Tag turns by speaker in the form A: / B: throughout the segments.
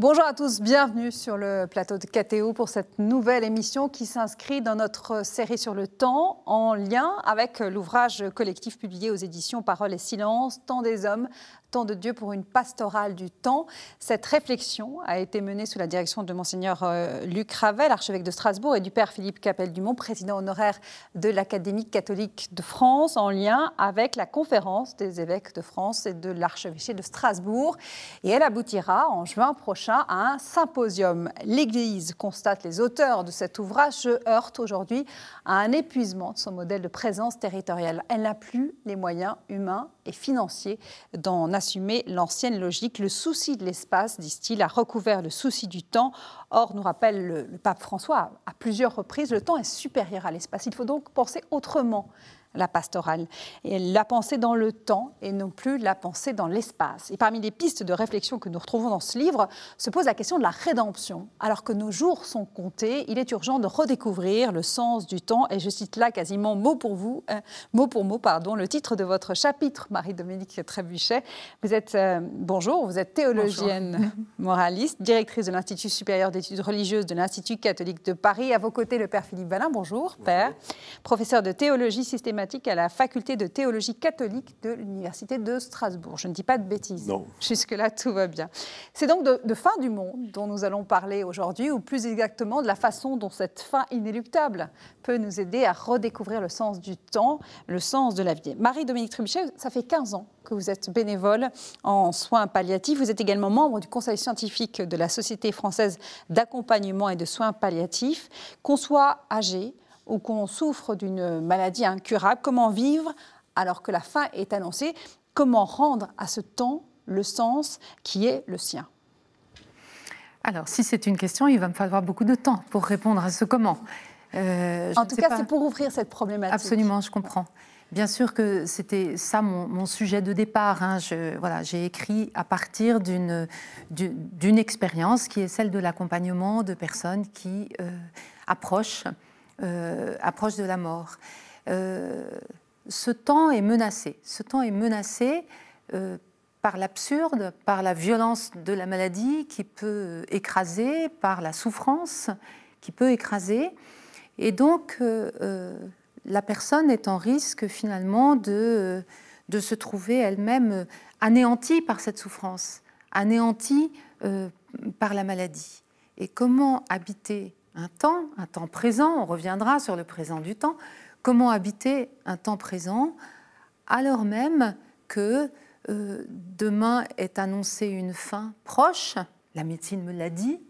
A: Bonjour à tous, bienvenue sur le plateau de KTO pour cette nouvelle émission qui s'inscrit dans notre série sur le temps en lien avec l'ouvrage collectif publié aux éditions Parole et Silence, Temps des hommes, Temps de Dieu pour une pastorale du temps. Cette réflexion a été menée sous la direction de Monseigneur euh, Luc Ravel, archevêque de Strasbourg, et du Père Philippe Capel-Dumont, président honoraire de l'Académie catholique de France, en lien avec la conférence des évêques de France et de l'archevêché de Strasbourg. Et elle aboutira en juin prochain à un symposium. L'Église, constate les auteurs de cet ouvrage, se heurte aujourd'hui à un épuisement de son modèle de présence territoriale. Elle n'a plus les moyens humains et financiers d'en assumer l'ancienne logique. Le souci de l'espace, disent-ils, a recouvert le souci du temps. Or, nous rappelle le, pape François à plusieurs reprises, le temps est supérieur à l'espace. Il faut donc penser autrement la pastorale. Et la pensée dans le temps et non plus la pensée dans l'espace. Et parmi les pistes de réflexion que nous retrouvons dans ce livre se pose la question de la rédemption. Alors que nos jours sont comptés, il est urgent de redécouvrir le sens du temps. Et je cite là quasiment mot pour vous, euh, mot pour mot, pardon, le titre de votre chapitre, Marie-Dominique Trébuchet. Vous êtes, euh, bonjour, vous êtes théologienne moraliste, directrice de l'Institut supérieur d'études religieuses de l'Institut catholique de Paris. À vos côtés, le Père Philippe Valin, bonjour, Père, professeur de théologie systématique à la faculté de théologie catholique de l'Université de Strasbourg. Je ne dis pas de bêtises.
B: Non.
A: Jusque-là, tout va bien. C'est donc de, fin du monde dont nous allons parler aujourd'hui, ou plus exactement de la façon dont cette fin inéluctable peut nous aider à redécouvrir le sens du temps, le sens de la vie. Marie-Dominique Trubichet, ça fait 15 ans que vous êtes bénévole en soins palliatifs. Vous êtes également membre du conseil scientifique de la Société française d'accompagnement et de soins palliatifs. Qu'on soit âgé, ou qu'on souffre d'une maladie incurable, comment vivre alors que la fin est annoncée Comment rendre à ce temps le sens qui est le sien
C: Alors, si c'est une question, il va me falloir beaucoup de temps pour répondre à ce comment.
A: Euh, en tout cas, c'est pour ouvrir cette problématique.
C: Absolument, je comprends. Bien sûr que c'était ça mon, sujet de départ. Hein. voilà, j'ai écrit à partir d'une, d'une expérience qui est celle de l'accompagnement de personnes qui euh, approchent euh, approche de la mort. Euh, ce temps est menacé. Ce temps est menacé euh, par l'absurde, par la violence de la maladie qui peut écraser, par la souffrance qui peut écraser. Et donc, la personne est en risque finalement de, de se trouver elle-même anéantie par cette souffrance, anéantie par la maladie. Et comment habiter un temps, un temps présent, on reviendra sur le présent du temps, comment habiter un temps présent alors même que euh, demain est annoncée une fin proche, la médecine me l'a dit,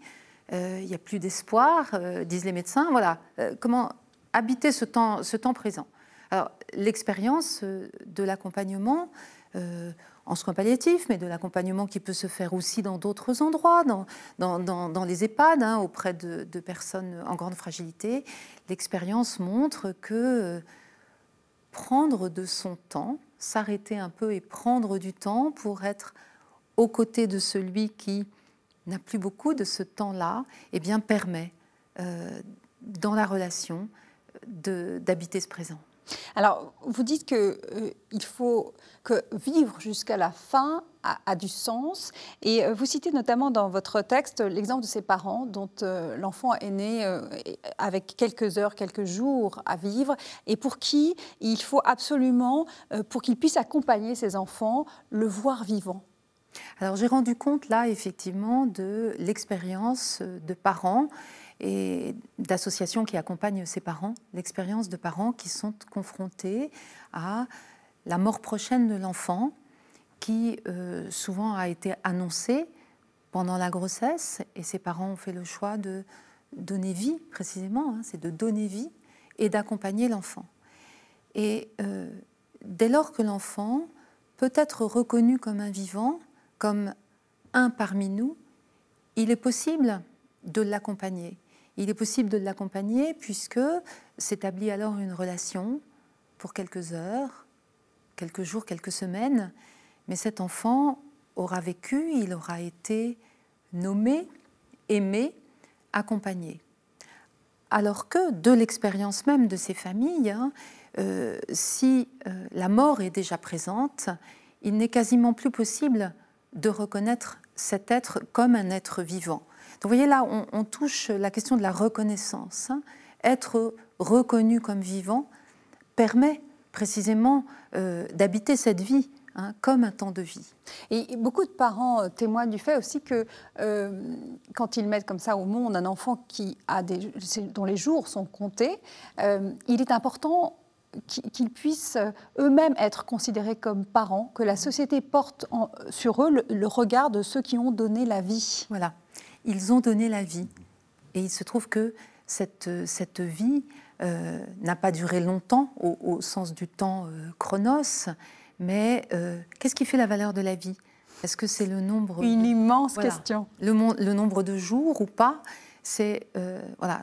C: euh, il n'y a plus d'espoir, euh, disent les médecins, voilà, comment habiter ce temps, ce temps présent. Alors l'expérience de l'accompagnement, en soins palliatifs, mais de l'accompagnement qui peut se faire aussi dans d'autres endroits, dans, les EHPAD, hein, auprès de, personnes en grande fragilité. L'expérience montre que euh, prendre de son temps, s'arrêter un peu et prendre du temps pour être aux côtés de celui qui n'a plus beaucoup de ce temps-là, eh bien permet euh, dans la relation d'habiter ce présent.
A: Alors, vous dites qu'il euh, faut que vivre jusqu'à la fin a, du sens. Et euh, vous citez notamment dans votre texte l'exemple de ses parents dont euh, l'enfant est né avec quelques heures, quelques jours à vivre, et pour qui il faut absolument, pour qu'il puisse accompagner ses enfants, le voir vivant.
C: Alors j'ai rendu compte là effectivement de l'expérience de parents et d'associations qui accompagnent ces parents, l'expérience de parents qui sont confrontés à la mort prochaine de l'enfant, qui euh, souvent a été annoncée pendant la grossesse, et ces parents ont fait le choix de donner vie, précisément, hein, c'est de donner vie et d'accompagner l'enfant. Et euh, dès lors que l'enfant peut être reconnu comme un vivant, comme un parmi nous, il est possible de l'accompagner il est possible de l'accompagner puisque s'établit alors une relation pour quelques heures, quelques jours, quelques semaines, mais cet enfant aura vécu, il aura été nommé, aimé, accompagné. Alors que de l'expérience même de ces familles, hein, euh, si euh, la mort est déjà présente, il n'est quasiment plus possible de reconnaître cet être comme un être vivant. Donc vous voyez là, on, touche la question de la reconnaissance. Hein. Être reconnu comme vivant permet précisément euh, d'habiter cette vie Hein, comme un temps de vie.
A: Et beaucoup de parents euh, témoignent du fait aussi que euh, quand ils mettent comme ça au monde un enfant qui a des, dont les jours sont comptés, euh, il est important qu'ils puissent eux-mêmes être considérés comme parents, que la société porte sur eux le, regard de ceux qui ont donné la vie.
C: Voilà, ils ont donné la vie. Et il se trouve que cette, cette vie n'a pas duré longtemps au, sens du temps chronos, mais euh, qu'est-ce qui fait la valeur de la vie? Est-ce que c'est le nombre
A: Une immense question.
C: Le, le, nombre de jours ou pas? C'est euh, voilà.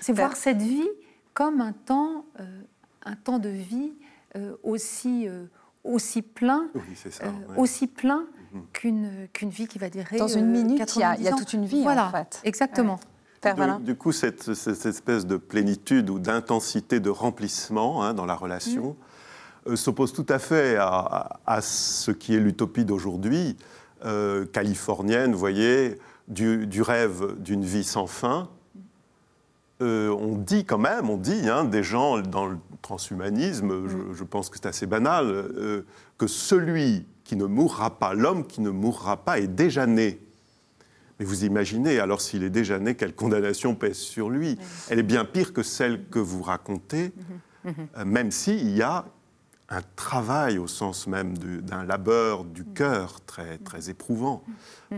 C: C'est voir cette vie comme un temps, euh, un temps de vie aussi aussi plein, aussi plein. Qu'une qu'une vie qui va durer.
A: Dans une minute, il y, a, toute une vie
C: voilà,
A: en fait.
C: Exactement.
B: du coup, cette, cette, espèce de plénitude ou d'intensité de remplissement hein, dans la relation. Mhm. Euh, s'oppose tout à fait à, ce qui est l'utopie d'aujourd'hui, euh, californienne, vous voyez, du, rêve d'une vie sans fin. Euh, on dit quand même, on dit, hein, des gens dans le transhumanisme, je, pense que c'est assez banal, que celui qui ne mourra pas, l'homme qui ne mourra pas est déjà né. Mais vous imaginez, alors s'il est déjà né, quelle condamnation pèse sur lui Elle est bien pire que celle que vous racontez, mhm. Mhm. même s'il y a un travail au sens même d'un labeur du cœur très, très éprouvant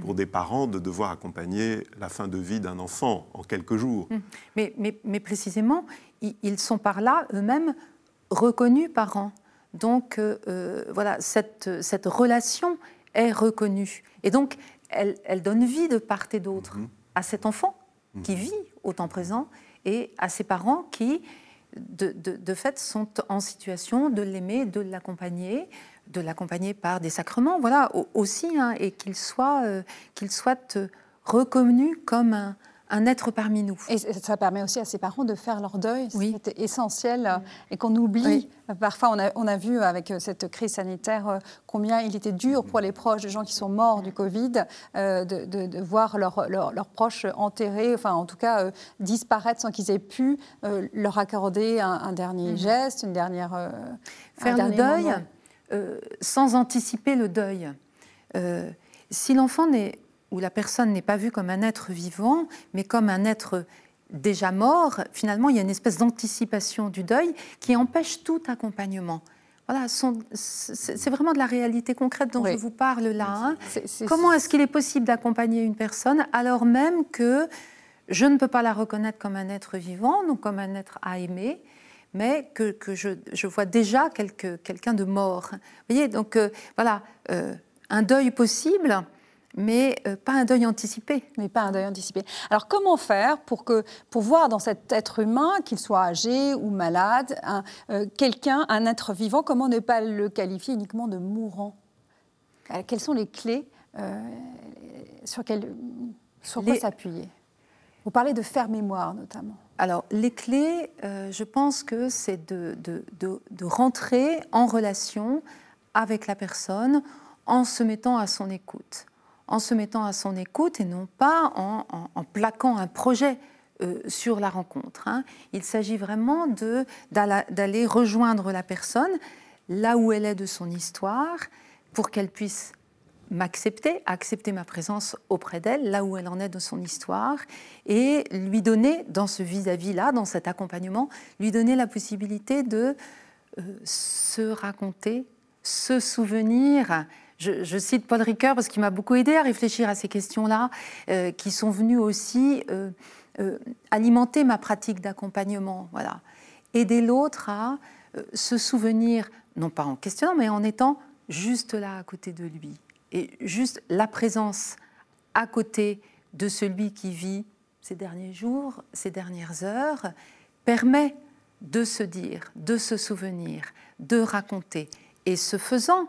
B: pour des parents de devoir accompagner la fin de vie d'un enfant en quelques jours.
C: Mais, mais, mais précisément, ils sont par là eux-mêmes reconnus parents. Donc euh, euh, voilà, cette, cette relation est reconnue. Et donc, elle, elle donne vie de part et d'autre mhm. à cet enfant qui mhm. vit au temps présent et à ses parents qui de, fait, sont en situation de l'aimer, de l'accompagner, de l'accompagner par des sacrements, voilà, aussi, hein, et qu'il soit, euh, qu'il soit reconnu comme un, un être parmi nous.
A: Et ça permet aussi à ses parents de faire leur deuil, oui. c'est essentiel, euh, et qu'on oublie. Parfois, on a, on a, vu avec euh, cette crise sanitaire euh, combien il était dur pour les proches de gens qui sont morts du Covid de, de, voir leurs leur, proches enterrés, enfin en tout cas disparaître sans qu'ils aient pu leur accorder un, dernier mm. geste, une dernière...
C: faire le deuil sans anticiper le deuil. si l'enfant n'est où la personne n'est pas vue comme un être vivant, mais comme un être déjà mort, finalement, il y a une espèce d'anticipation du deuil qui empêche tout accompagnement. Voilà, c'est vraiment de la réalité concrète dont je vous parle là. Hein. Comment est-ce qu'il est possible d'accompagner une personne alors même que je ne peux pas la reconnaître comme un être vivant, donc comme un être à aimer, mais que, je, vois déjà quelqu'un de mort? Vous voyez, donc euh, voilà, euh, un deuil possible, mais euh, pas un deuil anticipé.
A: Mais pas un deuil anticipé. Alors comment faire pour, que, pour voir dans cet être humain, qu'il soit âgé ou malade, euh, quelqu'un, un être vivant, comment ne pas le qualifier uniquement de mourant? Euh, Quelles sont les clés sur, sur quoi s'appuyer? Vous parlez de faire mémoire notamment.
C: Alors, les clés, je pense que c'est de, de, de, rentrer en relation avec la personne en se mettant à son écoute en se mettant à son écoute et non pas en, plaquant un projet euh, sur la rencontre. Hein. Il s'agit vraiment d'aller rejoindre la personne là où elle est de son histoire pour qu'elle puisse m'accepter, accepter ma présence auprès d'elle, là où elle en est de son histoire, et lui donner, dans ce vis-à-vis-là, dans cet accompagnement, lui donner la possibilité de euh, se raconter, se souvenir je, cite Paul Ricoeur parce qu'il m'a beaucoup aidé à réfléchir à ces questions-là, euh, qui sont venues aussi euh, euh, alimenter ma pratique d'accompagnement. Voilà. Aider l'autre à se souvenir, non pas en questionnant, mais en étant juste là à côté de lui. Et juste la présence à côté de celui qui vit ces derniers jours, ces dernières heures, permet de se dire, de se souvenir, de raconter. Et ce faisant,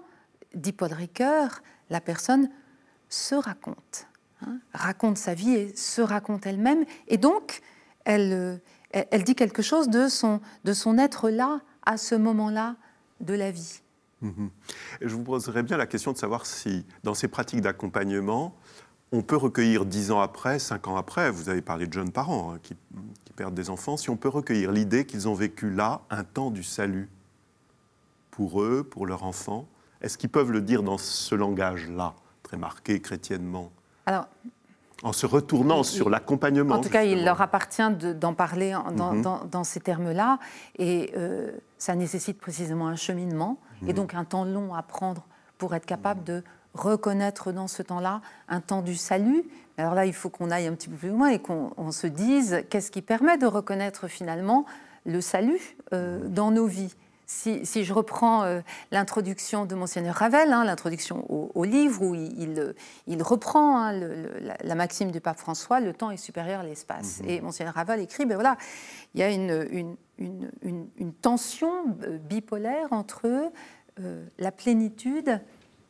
C: dit Paul Ricoeur, la personne se raconte, hein, raconte sa vie et se raconte elle-même, et donc elle, elle, dit quelque chose de son, de son être là à ce moment-là de la vie.
B: Mhm. Je vous poserais bien la question de savoir si, dans ces pratiques d'accompagnement, on peut recueillir dix ans après, cinq ans après, vous avez parlé de jeunes parents hein, qui, perdent des enfants, si on peut recueillir l'idée qu'ils ont vécu là un temps du salut pour eux, pour leurs enfants, est-ce qu'ils peuvent le dire dans ce langage-là, très marqué chrétiennement
C: Alors,
B: en se retournant sur l'accompagnement.
C: En tout cas, il leur appartient d'en parler mhm. dans, ces termes-là, et euh, ça nécessite précisément un cheminement, et mhm. donc un temps long à prendre pour être capable de reconnaître dans ce temps-là un temps du salut. Alors là, il faut qu'on aille un petit peu plus loin et qu'on se dise qu'est-ce qui permet de reconnaître finalement le salut euh, dans nos vies. Si, je reprends euh, l'introduction de Monseigneur Ravel, hein, l'introduction au, livre où il, il, reprend hein, la, maxime du pape François, le temps est supérieur à l'espace. Mhm. Et Monseigneur Ravel écrit, ben voilà, il y a une, une, une, tension euh, bipolaire entre la plénitude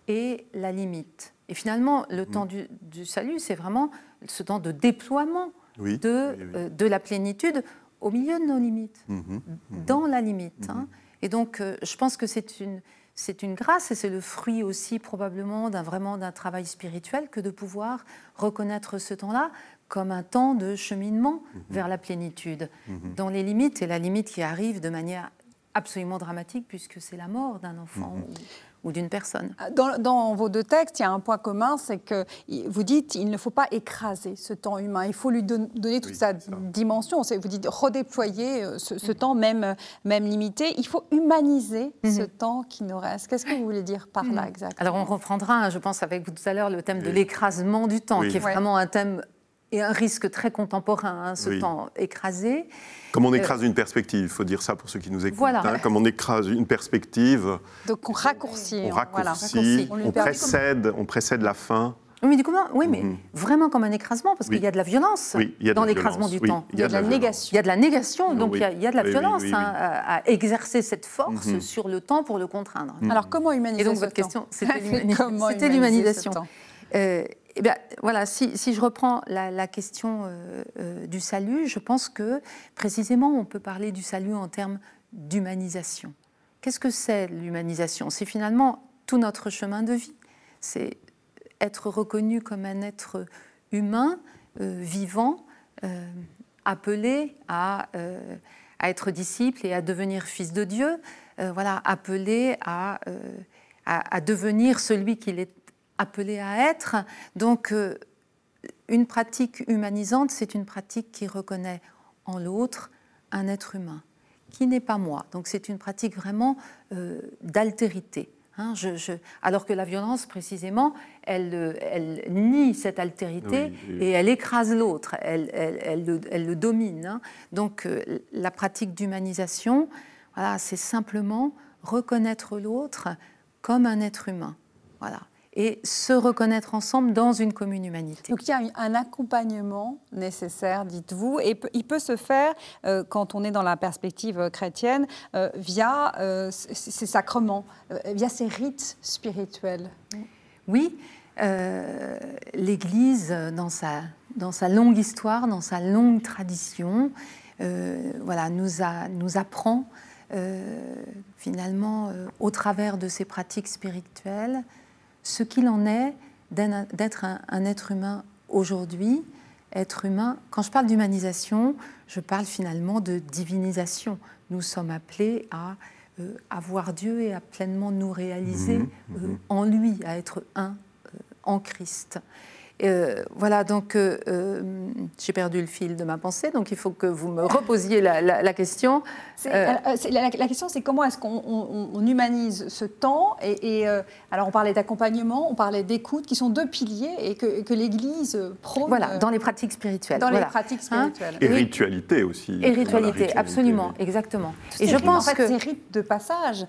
C: et la limite. Et finalement, le mm. temps du, salut, c'est vraiment ce temps de déploiement de, euh, de la plénitude au milieu de nos limites. Mm-hmm. dans la limite. Hein. Et donc, euh, je pense que c'est une, c'est une grâce et c'est le fruit aussi probablement d'un vraiment d'un travail spirituel que de pouvoir reconnaître ce temps-là comme un temps de cheminement vers la plénitude, dans les limites et la limite qui arrive de manière absolument dramatique puisque c'est la mort d'un enfant ou d'une personne.
A: Dans, vos deux textes, il y a un point commun, c'est que vous dites qu'il ne faut pas écraser ce temps humain, il faut lui donner toute sa dimension. Vous dites redéployer euh, ce, temps même, même limité. Il faut humaniser ce mhm. temps qui nous reste. Qu'est-ce que vous voulez dire par là mhm. exactement?
C: Alors on reprendra, je pense, avec vous tout à l'heure, le thème de l'écrasement du temps, qui est vraiment un thème et un risque très contemporain, hein, ce temps écrasé.
B: Comme on euh, écrase une perspective, il faut dire ça pour ceux qui nous écoutent. Voilà. Hein, comme on écrase une perspective.
A: Donc on raccourcit.
B: On raccourcit, on, précède, on précède la fin.
C: Oui, mais, oui, mais mhm. vraiment comme un écrasement, parce qu'il y a de la violence dans l'écrasement du temps.
A: Il y a de la, négation.
C: Il y a de la négation, donc il, y a, de la violence hein, à, exercer cette force mhm. sur le temps pour le contraindre.
A: Alors comment humaniser
C: Et donc votre question, c'était l'humanisation. Euh, eh voilà, si, je reprends la, question euh, euh, du salut, je pense que précisément on peut parler du salut en termes d'humanisation. Qu'est-ce que c'est l'humanisation? C'est finalement tout notre chemin de vie. C'est être reconnu comme un être humain, euh, vivant, appelé à, être disciple et à devenir fils de Dieu, voilà, appelé à, à devenir celui qu'il est appelé à être. Donc, euh, une pratique humanisante, c'est une pratique qui reconnaît en l'autre un être humain, qui n'est pas moi. Donc, c'est une pratique vraiment euh, d'altérité. Hein. alors que la violence, précisément, elle, elle nie cette altérité et elle écrase l'autre, elle, elle, le, domine. Hein. Donc euh, la pratique d'humanisation, voilà, c'est simplement reconnaître l'autre comme un être humain. Voilà et se reconnaître ensemble dans une commune humanité.
A: Donc il y a un accompagnement nécessaire, dites-vous, et il peut se faire euh, quand on est dans la perspective chrétienne euh, via euh, ces sacrements, via ces rites spirituels.
C: Oui, l'Église, dans sa, dans sa longue histoire, dans sa longue tradition, voilà, nous, a, nous apprend finalement, au travers de ces pratiques spirituelles, ce qu'il en est d'être un, être humain aujourd'hui. Être humain, quand je parle d'humanisation, je parle finalement de divinisation. Nous sommes appelés à avoir euh, Dieu et à pleinement nous réaliser mmh, mmh. Euh, en lui, à être un euh, en Christ. Euh, voilà, donc euh, euh, j'ai perdu le fil de ma pensée, donc il faut que vous me reposiez la, question.
A: La, question, c'est comment est-ce qu'on humanise ce temps et, alors on parlait d'accompagnement, on parlait d'écoute, qui sont deux piliers et que, l'Église prône.
C: Voilà, dans les pratiques spirituelles.
A: Dans les pratiques hein spirituelles.
B: et ritualité aussi.
C: Et ritualité, absolument, exactement.
A: Et je pense en fait, que ces rites de passage,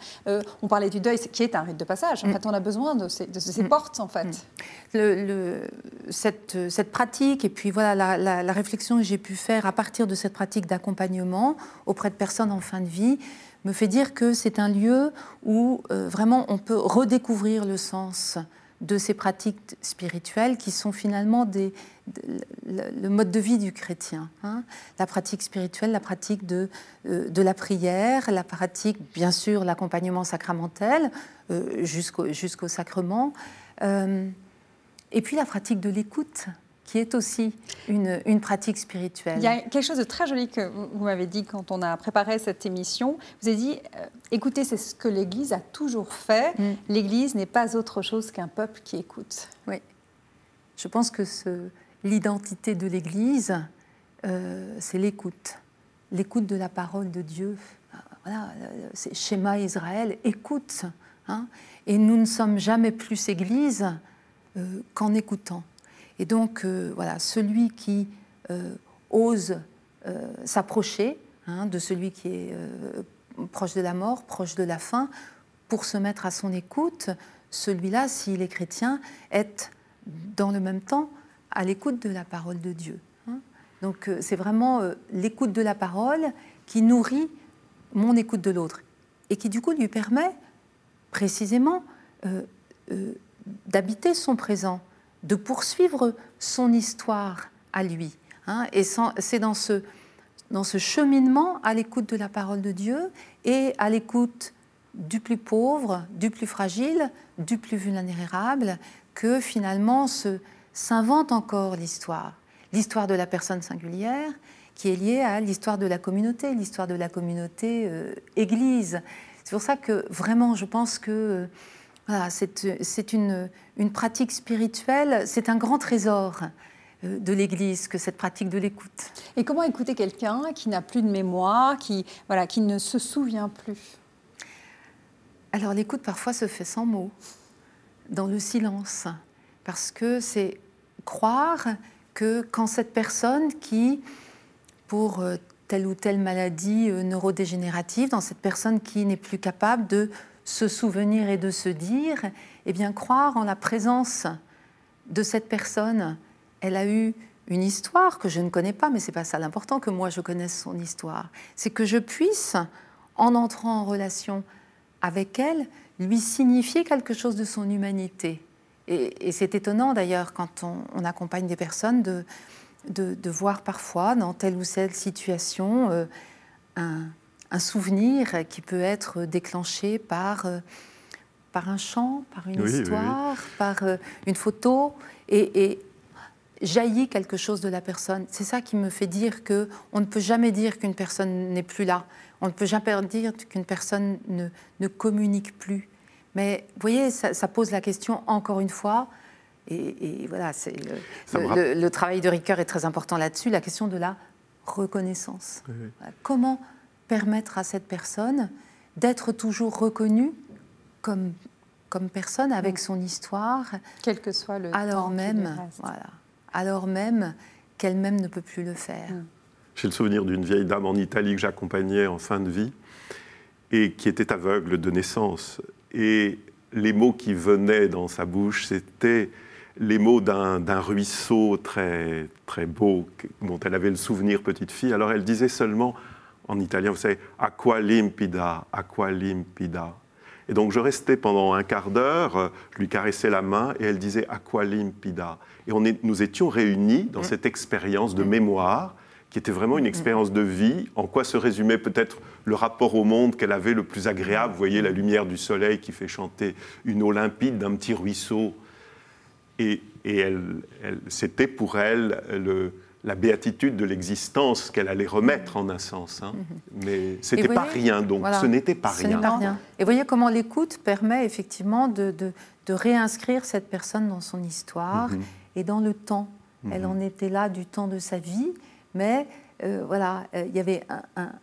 A: on parlait du deuil, qui est un rite de passage. En mm. fait, on a besoin de ces, de ces mm. portes, en fait. Mm.
C: le cette, pratique et puis voilà la, réflexion que j'ai pu faire à partir de cette pratique d'accompagnement auprès de personnes en fin de vie me fait dire que c'est un lieu où euh, vraiment on peut redécouvrir le sens de ces pratiques spirituelles qui sont finalement le mode de vie du chrétien. Hein. La pratique spirituelle, la pratique de, euh, de la prière, la pratique, bien sûr, l'accompagnement sacramentel euh, jusqu'au sacrement, et puis la pratique de l'écoute qui est aussi une, une, pratique spirituelle.
A: Il y a quelque chose de très joli que vous, m'avez dit quand on a préparé cette émission. Vous avez dit, écoutez, c'est ce que l'Église a toujours fait. Mm. L'Église n'est pas autre chose qu'un peuple qui écoute.
C: Oui. Je pense que l'identité de l'Église, euh, c'est l'écoute, l'écoute de la parole de Dieu. Voilà, c'est schéma Israël, écoute. Hein. et nous ne sommes jamais plus Église euh, qu'en écoutant. Et donc, euh, voilà, celui qui ose s'approcher hein, de celui qui est proche de la mort, proche de la fin, pour se mettre à son écoute, celui-là, s'il est chrétien, est dans le même temps à l'écoute de la parole de Dieu. Hein. Donc euh, c'est vraiment euh, l'écoute de la parole qui nourrit mon écoute de l'autre et qui du coup lui permet précisément euh, d'habiter son présent, de poursuivre son histoire à lui. Hein. Et c'est dans ce, dans ce cheminement à l'écoute de la parole de Dieu et à l'écoute du plus pauvre, du plus fragile, du plus vulnérable, que finalement s'invente encore l'histoire. L'histoire de la personne singulière qui est liée à l'histoire de la communauté, l'histoire de la communauté euh, Église. C'est pour ça que vraiment, je pense que euh, c'est une, une, pratique spirituelle, c'est un grand trésor euh, de l'Église que cette pratique de l'écoute.
A: Et comment écouter quelqu'un qui n'a plus de mémoire, qui, voilà, qui ne se souvient plus?
C: Alors l'écoute parfois se fait sans mots, dans le silence, parce que c'est croire que quand cette personne qui, pour euh, telle ou telle maladie euh, neurodégénérative, dans cette personne qui n'est plus capable de se souvenir et de se dire, eh bien croire en la présence de cette personne, elle a eu une histoire que je ne connais pas, mais c'est pas ça l'important que moi je connaisse son histoire. C'est que je puisse, en entrant en relation avec elle, lui signifier quelque chose de son humanité. Et, c'est étonnant d'ailleurs quand on, accompagne des personnes de, de, voir parfois dans telle ou telle situation euh, un, souvenir qui peut être déclenché par, euh, par un chant, par une histoire, par euh, une photo, et, et, jaillit quelque chose de la personne. C'est ça qui me fait dire que on ne peut jamais dire qu'une personne n'est plus là. On ne peut jamais dire qu'une personne ne, ne communique plus. Mais vous voyez, ça, pose la question encore une fois, et, voilà, le, le, travail de Ricoeur est très important là-dessus, la question de la reconnaissance. Comment permettre à cette personne d'être toujours reconnue comme, comme personne avec mm. son histoire,
A: quel que soit le
C: alors
A: temps
C: même, voilà, alors même qu'elle-même ne peut plus le faire. Mm.
B: J'ai le souvenir d'une vieille dame en Italie que j'accompagnais en fin de vie et qui était aveugle de naissance et les mots qui venaient dans sa bouche, c'était les mots d'un ruisseau très, très beau dont elle avait le souvenir petite fille. Alors elle disait seulement, en italien, vous savez, aqua limpida, aqua limpida. Et donc je restais pendant un quart d'heure, je lui caressais la main et elle disait aqua limpida. Et on est, nous étions réunis dans mm. cette expérience de mm. mémoire qui était vraiment une mm. expérience de vie, en quoi se résumait peut-être le rapport au monde qu'elle avait le plus agréable. Vous voyez la lumière du soleil qui fait chanter une eau limpide d'un petit ruisseau. Et, elle, c'était pour elle le, la béatitude de l'existence qu'elle allait remettre en un sens. Hein. Mm-hmm. Mais ce n'était pas rien, donc ce n'était pas, rien. rien.
C: Et voyez comment l'écoute permet effectivement de, de, réinscrire cette personne dans son histoire mm-hmm. et dans le temps. Elle mm-hmm. en était là du temps de sa vie mais euh, voilà, euh, il y avait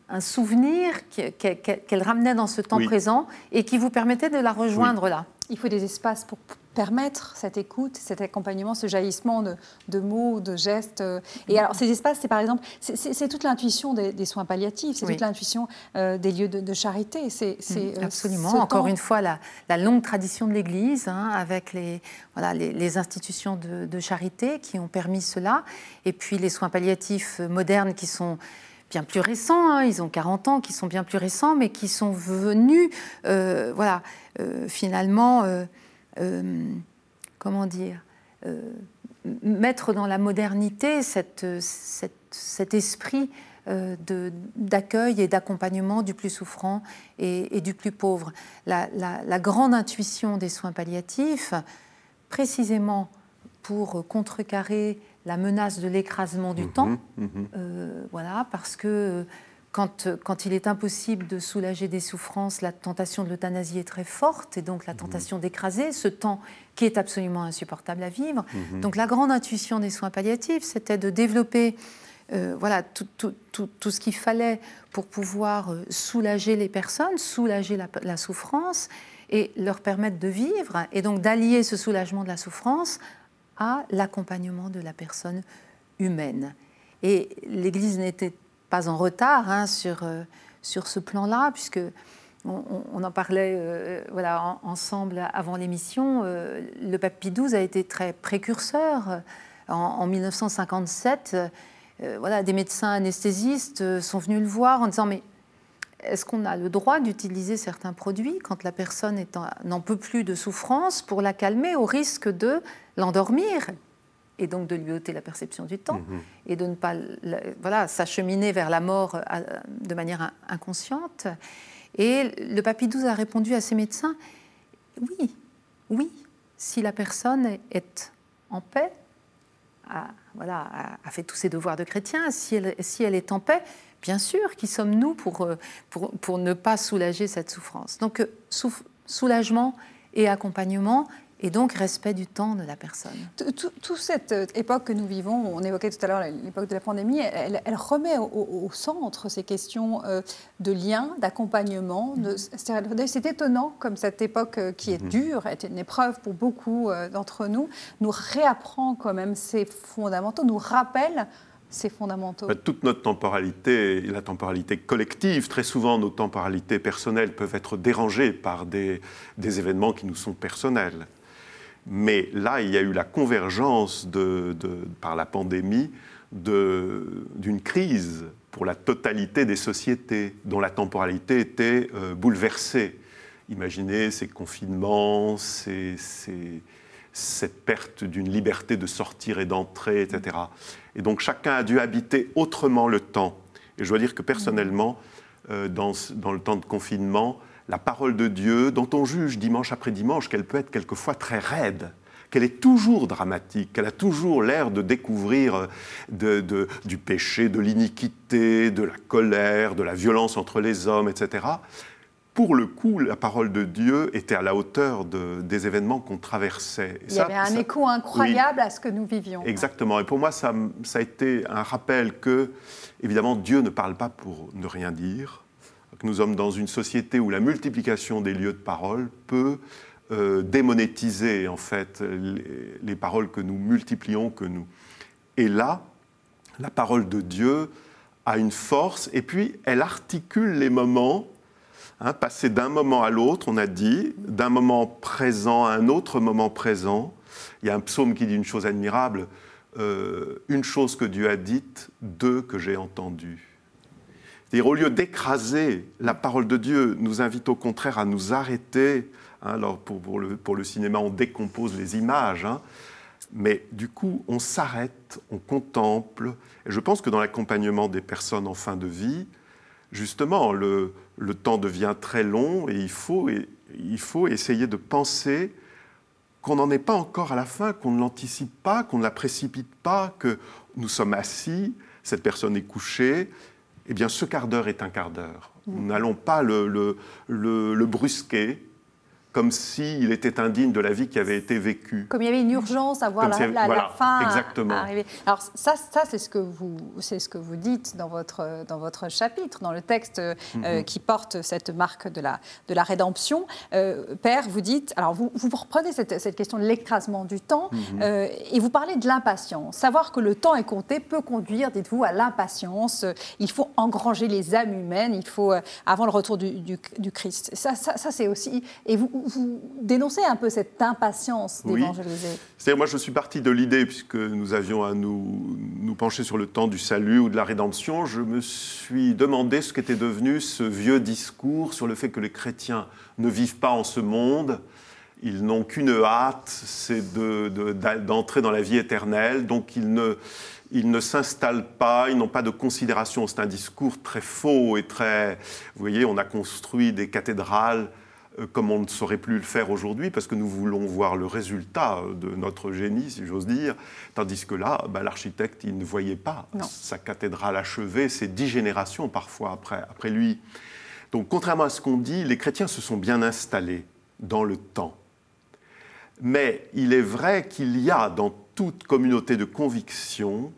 C: un, souvenir qu'elle ramenait dans ce temps présent et qui vous permettait de la rejoindre là.
A: Il faut des espaces pour permettre cette écoute, cet accompagnement, ce jaillissement de, mots, de gestes. Euh. Et alors, ces espaces, c'est par exemple, c'est toute l'intuition des, soins palliatifs, c'est toute l'intuition euh, des lieux de, charité. C'est
C: mm, euh, absolument. Encore une fois, la, longue tradition de l'Église, hein, avec les, voilà, les, institutions de, charité qui ont permis cela, et puis les soins palliatifs modernes qui sont bien plus récents, hein, ils ont 40 ans, qui sont bien plus récents, mais qui sont venus, voilà, finalement euh, comment dire, mettre dans la modernité cette, cet esprit d'accueil et d'accompagnement du plus souffrant et, du plus pauvre. La, la, grande intuition des soins palliatifs, précisément pour contrecarrer la menace de l'écrasement du mhm, temps. Euh, voilà, parce que quand, quand, il est impossible de soulager des souffrances, la tentation de l'euthanasie est très forte, et donc la mhm. tentation d'écraser ce temps qui est absolument insupportable à vivre. Donc la grande intuition des soins palliatifs, c'était de développer euh, voilà, tout, tout, tout, tout ce qu'il fallait pour pouvoir euh, soulager les personnes, soulager la, la, souffrance et leur permettre de vivre, et donc d'allier ce soulagement de la souffrance à l'accompagnement de la personne humaine. Et l'Église n'était pas en retard hein, sur, euh, sur ce plan-là, puisque on, en parlait euh, voilà, ensemble avant l'émission. Euh, le pape Pie XII a été très précurseur. En, 1957, voilà, des médecins anesthésistes sont venus le voir en disant mais est-ce qu'on a le droit d'utiliser certains produits quand la personne n'en peut plus de souffrance pour la calmer au risque de l'endormir? Et donc de lui ôter la perception du temps mhm. et de ne pas voilà, s'acheminer vers la mort euh, de manière inconsciente. Et le papy 12 a répondu à ses médecins, oui, oui, si la personne est en paix, a, voilà, a, fait tous ses devoirs de chrétien, si elle, si elle est en paix, bien sûr, qui sommes-nous pour, euh, pour, pour, ne pas soulager cette souffrance Donc euh, soulagement et accompagnement, et donc respect du temps de la personne.
A: Toute cette euh, époque que nous vivons, on évoquait tout à l'heure l'époque de la pandémie, elle, remet au, centre ces questions euh, de lien, d'accompagnement. Mm-hmm. C'est étonnant comme cette époque euh, qui est mm-hmm. dure, est une épreuve pour beaucoup d'entre nous, nous réapprend quand même ces fondamentaux, nous rappelle ces fondamentaux bah,
B: Toute notre temporalité, la temporalité collective, très souvent nos temporalités personnelles peuvent être dérangées par des, des événements qui nous sont personnels. Mais là, il y a eu la convergence par la pandémie d'une crise pour la totalité des sociétés dont la temporalité était euh, bouleversée. Imaginez ces confinements, cette perte d'une liberté de sortir et d'entrer, etc. Et donc chacun a dû habiter autrement le temps. Et je dois dire que personnellement, euh, dans, dans, le temps de confinement, la parole de Dieu, dont on juge dimanche après dimanche qu'elle peut être quelquefois très raide, qu'elle est toujours dramatique, qu'elle a toujours l'air de découvrir de, du péché, de l'iniquité, de la colère, de la violence entre les hommes, etc. Pour le coup, la parole de Dieu était à la hauteur des événements qu'on traversait.
A: Il y avait un écho incroyable à ce que nous vivions.
B: Exactement. Et pour moi, ça, ça a été un rappel que, évidemment, Dieu ne parle pas pour ne rien dire nous sommes dans une société où la multiplication des lieux de parole peut euh, démonétiser en fait les, paroles que nous multiplions, que nous. Et là, la parole de Dieu a une force et puis elle articule les moments, hein, passer d'un moment à l'autre, on a dit, d'un moment présent à un autre moment présent. Il y a un psaume qui dit une chose admirable, euh, une chose que Dieu a dite, deux que j'ai entendues au lieu d'écraser, la parole de Dieu nous invite au contraire à nous arrêter. Hein, alors pour, le, cinéma, on décompose les images, hein. mais du coup, on s'arrête, on contemple. Et je pense que dans l'accompagnement des personnes en fin de vie, justement, le, temps devient très long et il faut, il faut essayer de penser qu'on n'en est pas encore à la fin, qu'on ne l'anticipe pas, qu'on ne la précipite pas, que nous sommes assis, cette personne est couchée, eh bien ce quart d'heure est un quart d'heure. Nous n'allons pas le, brusquer, comme s'il était indigne de la vie qui avait été vécue.
A: Comme il y avait une urgence à voir la, la, fin
B: exactement.
A: arriver. Alors ça, ça c'est ce que vous, c'est ce que vous dites dans votre dans votre chapitre, dans le texte euh, mhm. qui porte cette marque de la de la rédemption. Euh, Père, vous dites, alors vous, vous reprenez cette, cette question de l'écrasement du temps mhm. euh, et vous parlez de l'impatience. Savoir que le temps est compté peut conduire, dites-vous, à l'impatience. Il faut engranger les âmes humaines. Il faut avant le retour du, du, du Christ. Ça, ça, ça c'est aussi et vous vous dénoncez un peu cette impatience d'évangéliser. Oui.
B: C'est-à-dire, moi, je suis parti de l'idée, puisque nous avions à nous, nous pencher sur le temps du salut ou de la rédemption, je me suis demandé ce qu'était devenu ce vieux discours sur le fait que les chrétiens ne vivent pas en ce monde, Ils n'ont qu'une hâte, c'est d'entrer dans la vie éternelle. Donc ils ne, ils ne s'installent pas, ils n'ont pas de considération. C'est un discours très faux et très... Vous voyez, on a construit des cathédrales comme on ne saurait plus le faire aujourd'hui, parce que nous voulons voir le résultat de notre génie, si j'ose dire, tandis que là, bah, l'architecte, il ne voyait pas sa cathédrale achevée, c'est dix générations parfois après, après lui. Donc, contrairement à ce qu'on dit, les chrétiens se sont bien installés dans le temps. Mais il est vrai qu'il y a dans toute communauté de conviction,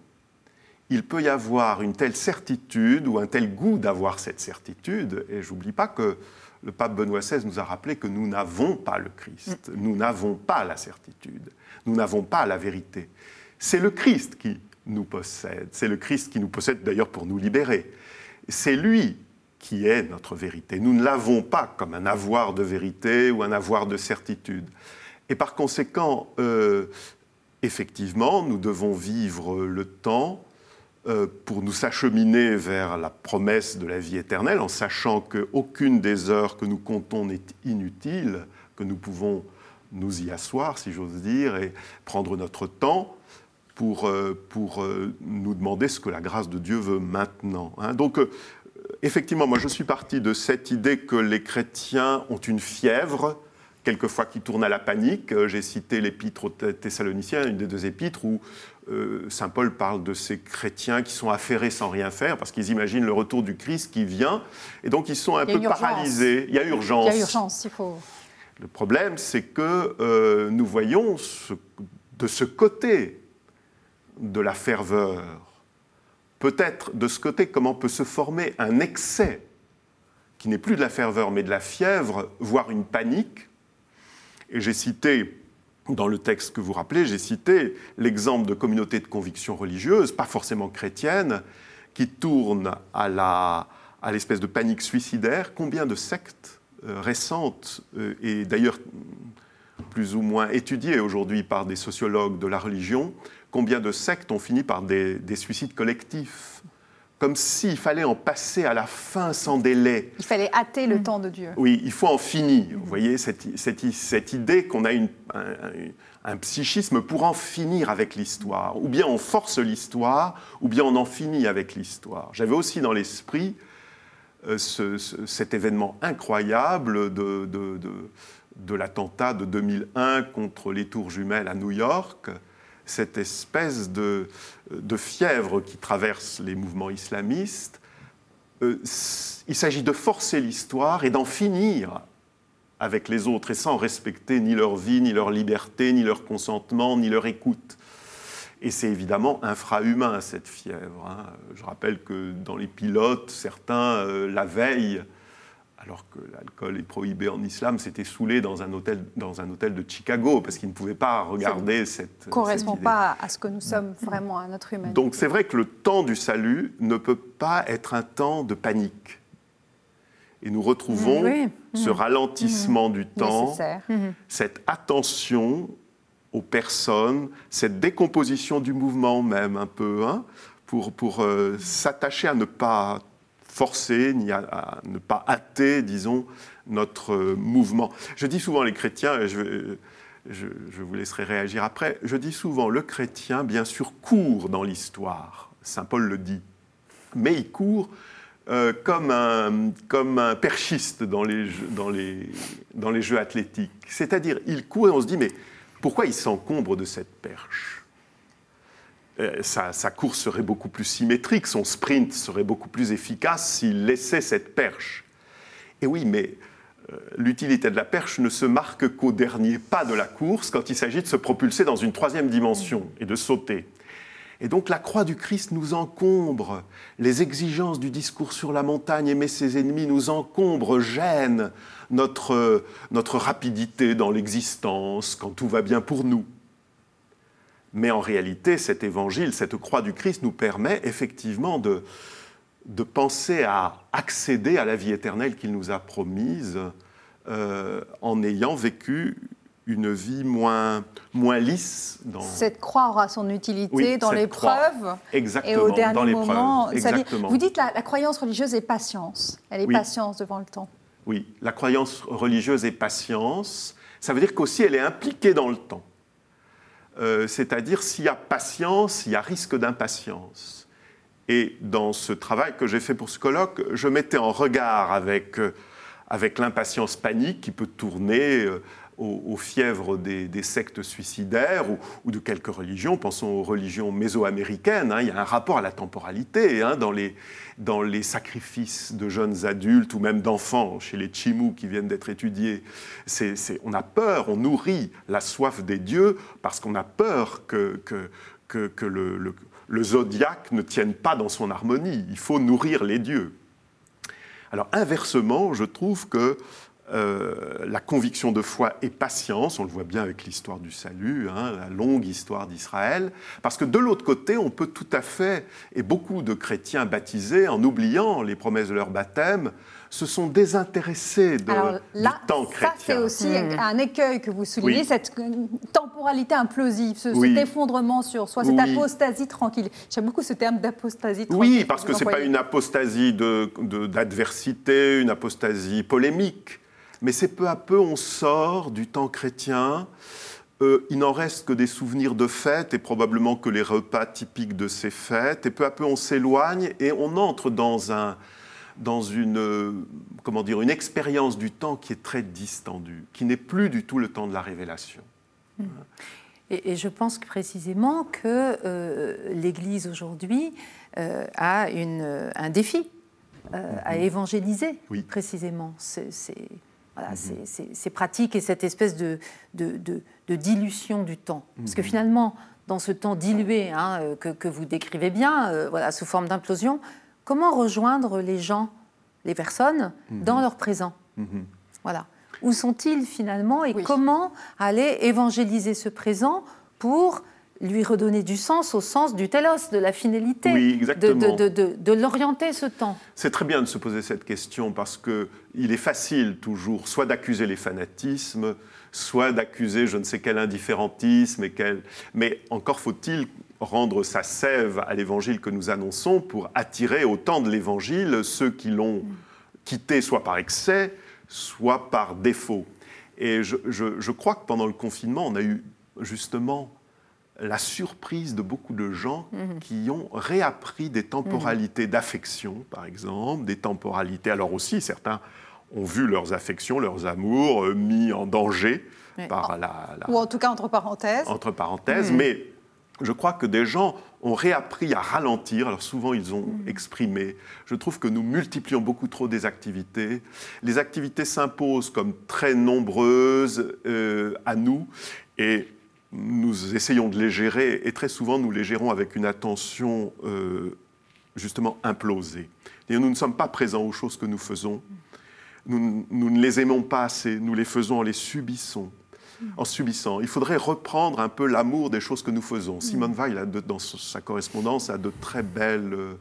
B: il peut y avoir une telle certitude ou un tel goût d'avoir cette certitude, et j'oublie pas que le pape Benoît XVI nous a rappelé que nous n'avons pas le Christ, mm. nous n'avons pas la certitude, nous n'avons pas la vérité. C'est le Christ qui nous possède, c'est le Christ qui nous possède d'ailleurs pour nous libérer. C'est lui qui est notre vérité. Nous ne l'avons pas comme un avoir de vérité ou un avoir de certitude. Et par conséquent, euh, effectivement, nous devons vivre le temps pour nous acheminer vers la promesse de la vie éternelle, en sachant qu'aucune des heures que nous comptons n'est inutile, que nous pouvons nous y asseoir, si j'ose dire, et prendre notre temps pour, euh, pour euh, nous demander ce que la grâce de Dieu veut maintenant. Hein. Donc, effectivement, moi je suis parti de cette idée que les chrétiens ont une fièvre, quelquefois qui tourne à la panique. J'ai cité l'épître aux Thessaloniciens, une des deux épîtres, où euh, Saint Paul parle de ces chrétiens qui sont affairés sans rien faire parce qu'ils imaginent le retour du Christ qui vient et donc ils sont un peu paralysés.
A: Il y a urgence. Il y a urgence, il faut.
B: Le problème, c'est que euh, nous voyons de ce côté de la ferveur, peut-être de ce côté comment peut se former un excès qui n'est plus de la ferveur mais de la fièvre, voire une panique. Et j'ai cité dans le texte que vous rappelez, j'ai cité l'exemple de communautés de conviction religieuse, pas forcément chrétiennes, qui tournent à, l'espèce de panique suicidaire. Combien de sectes euh, récentes, euh, et d'ailleurs plus ou moins étudiées aujourd'hui par des sociologues de la religion, combien de sectes ont fini par des suicides collectifs? Comme s'il fallait en passer à la fin sans délai.
A: Il fallait hâter le temps de Dieu.
B: Oui, il faut en finir. Vous voyez, cette, cette, idée qu'on a une, un, psychisme pour en finir avec l'histoire. Ou bien on force l'histoire, ou bien on en finit avec l'histoire. J'avais aussi dans l'esprit euh, cet événement incroyable de, de, de, de l'attentat de 2001 contre les tours jumelles à New York cette espèce de, fièvre qui traverse les mouvements islamistes. Euh, il s'agit de forcer l'histoire et d'en finir avec les autres et sans respecter ni leur vie, ni leur liberté, ni leur consentement, ni leur écoute. Et c'est évidemment infrahumain, cette fièvre. Hein. Je rappelle que dans les pilotes, certains, euh, la veille, alors que l'alcool est prohibé en islam, s'était saoulé dans un hôtel, dans un hôtel de Chicago, parce qu'il ne pouvait pas regarder cette.
A: ne correspond pas à ce que nous sommes vraiment, à notre humanité.
B: Donc c'est vrai que le temps du salut ne peut pas être un temps de panique. Et nous retrouvons ce ralentissement du temps, cette attention aux personnes, cette décomposition du mouvement même un peu, hein, pour, pour euh, s'attacher à ne pas forcer, ni à, ne pas hâter, disons, notre euh, mouvement. Je dis souvent les chrétiens, je, je, vous laisserai réagir après, je dis souvent le chrétien, bien sûr, court dans l'histoire. Saint Paul le dit. Mais il court euh, comme, un, comme un perchiste dans les, jeux, dans, les, dans les jeux athlétiques. C'est-à-dire, il court et on se dit, mais pourquoi il s'encombre de cette perche? Euh, sa, course serait beaucoup plus symétrique, son sprint serait beaucoup plus efficace s'il laissait cette perche. Et oui, mais euh, l'utilité de la perche ne se marque qu'au dernier pas de la course, quand il s'agit de se propulser dans une troisième dimension et de sauter. Et donc la croix du Christ nous encombre, les exigences du discours sur la montagne, aimer ses ennemis, nous encombrent, gênent notre, notre rapidité dans l'existence, quand tout va bien pour nous. Mais en réalité, cet évangile, cette croix du Christ nous permet effectivement de, de penser à accéder à la vie éternelle qu'il nous a promise euh, en ayant vécu une vie moins, moins lisse.
A: Dans... Cette croix aura son utilité dans l'épreuve et au dernier moment. Vous dites la, la croyance religieuse est patience. Elle est patience devant le temps.
B: Oui, la croyance religieuse est patience ça veut dire qu'aussi elle est impliquée dans le temps. Euh, c'est-à-dire s'il y a patience, il y a risque d'impatience. Et dans ce travail que j'ai fait pour ce colloque, je mettais en regard avec, euh, avec l'impatience panique qui peut tourner aux, fièvres des, sectes suicidaires ou, de quelques religions. Pensons aux religions mésoaméricaines. Hein. il y a un rapport à la temporalité hein, dans, les, sacrifices de jeunes adultes ou même d'enfants chez les Chimous qui viennent d'être étudiés. on a peur, on nourrit la soif des dieux parce qu'on a peur que, le zodiaque ne tienne pas dans son harmonie. Il faut nourrir les dieux. Alors inversement, je trouve que euh, la conviction de foi et patience, on le voit bien avec l'histoire du salut, hein, la longue histoire d'Israël, parce que de l'autre côté, on peut tout à fait, et beaucoup de chrétiens baptisés, en oubliant les promesses de leur baptême, se sont désintéressés de, du temps chrétien. Ça,
A: c'est aussi mmh. un écueil que vous soulignez, cette temporalité implosive, ce, cet effondrement sur soi, cette apostasie tranquille. J'aime beaucoup ce terme d'apostasie tranquille.
B: Oui, parce que ce n'est pas une apostasie d'adversité, de, une apostasie polémique mais c'est peu à peu, on sort du temps chrétien. Euh, il n'en reste que des souvenirs de fêtes et probablement que les repas typiques de ces fêtes. Et peu à peu, on s'éloigne et on entre dans, un, dans une, euh, comment dire, une expérience du temps qui est très distendue, qui n'est plus du tout le temps de la révélation.
C: Hmm. Et, je pense précisément que euh, l'Église aujourd'hui a une, un défi à mm-hmm. évangéliser, précisément. C'est voilà, mhm. ces, pratiques et cette espèce de, de, dilution du temps. Parce que mhm. finalement, dans ce temps dilué hein, euh, que, vous décrivez bien, euh, voilà, sous forme d'implosion, comment rejoindre les gens, les personnes, mhm. dans leur présent? Voilà. Où sont-ils finalement et comment aller évangéliser ce présent pour lui redonner du sens au sens du telos, de la finalité, de, l'orienter ce temps.
B: C'est très bien de se poser cette question parce qu'il est facile toujours soit d'accuser les fanatismes, soit d'accuser je ne sais quel indifférentisme, et quel... mais encore faut-il rendre sa sève à l'évangile que nous annonçons pour attirer au temps de l'évangile ceux qui l'ont quitté soit par excès, soit par défaut. Et je, je crois que pendant le confinement, on a eu justement la surprise de beaucoup de gens mhm. qui ont réappris des temporalités d'affection, par exemple, des temporalités. Alors aussi, certains ont vu leurs affections, leurs amours euh, mis en danger par la,
A: Ou en tout cas entre parenthèses.
B: Entre parenthèses, mhm. mais je crois que des gens ont réappris à ralentir. Alors souvent, ils ont mhm. exprimé. Je trouve que nous multiplions beaucoup trop des activités. Les activités s'imposent comme très nombreuses euh, à nous. Et nous essayons de les gérer et très souvent nous les gérons avec une attention euh, justement implosée. Et nous ne sommes pas présents aux choses que nous faisons. Nous, ne les aimons pas assez, nous les faisons en les subissons. En subissant. Il faudrait reprendre un peu l'amour des choses que nous faisons. Simone Weil, dans sa correspondance, a de très belles euh,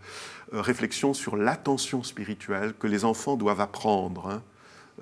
B: réflexions sur l'attention spirituelle que les enfants doivent apprendre hein,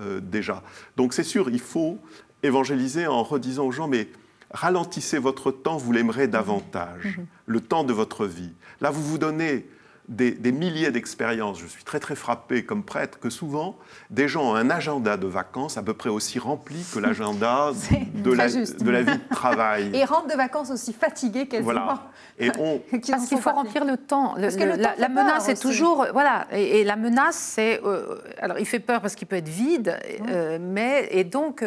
B: euh, déjà. Donc c'est sûr, il faut évangéliser en redisant aux gens, mais ralentissez votre temps, vous l'aimerez davantage, mhm. le temps de votre vie. Là, vous vous donnez des, milliers d'expériences. Je suis très très frappé comme prêtre que souvent, des gens ont un agenda de vacances à peu près aussi rempli que l'agenda de, la, de la vie de travail.
A: Et rentrent de vacances aussi fatigués qu'elles
C: voilà. Et on... Parce qu'il faut remplir le temps. Parce que la, menace est toujours... Voilà, et, la menace, c'est... Euh, alors, il fait peur parce qu'il peut être vide, euh, mais... Et donc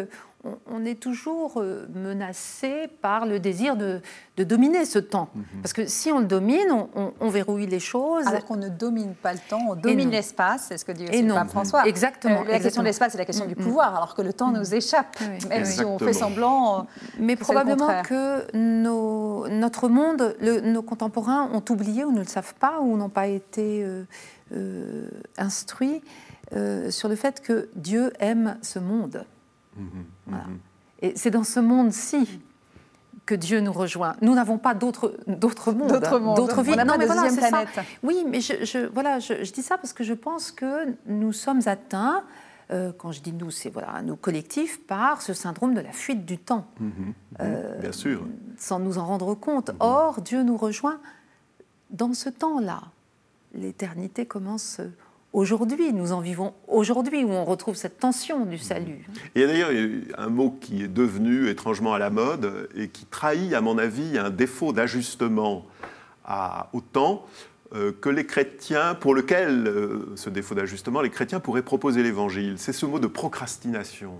C: on, est toujours euh, menacé par le désir de, dominer ce temps. Mhm. Parce que si on le domine, on, verrouille les choses.
A: Alors qu'on ne domine pas le temps, on domine l'espace, c'est ce que dit aussi Pape François.
C: Exactement.
A: Euh, la question de l'espace, c'est la question du pouvoir, alors que le temps nous échappe, même si on fait semblant. Euh,
C: Mais probablement que notre monde, nos contemporains ont oublié ou ne le savent pas ou n'ont pas été instruits sur le fait que Dieu aime ce monde. Mhm, mhm. Et c'est dans ce monde-ci que Dieu nous rejoint. Nous n'avons pas d'autres mondes, d'autres
A: vies. Non, mais voilà. Ça.
C: Oui, mais je, voilà, je, dis ça parce que je pense que nous sommes atteints. Euh, quand je dis nous, c'est voilà, nous collectifs, par ce syndrome de la fuite du temps.
B: Mhm, euh, bien sûr.
C: Sans nous en rendre compte. Or, Dieu nous rejoint dans ce temps-là. L'éternité commence aujourd'hui, nous en vivons aujourd'hui, où on retrouve cette tension du salut.
B: Et d'ailleurs un mot qui est devenu étrangement à la mode et qui trahit, à mon avis, un défaut d'ajustement au temps euh, que les chrétiens, pour lequel, euh, ce défaut d'ajustement, les chrétiens pourraient proposer l'évangile. C'est ce mot de procrastination.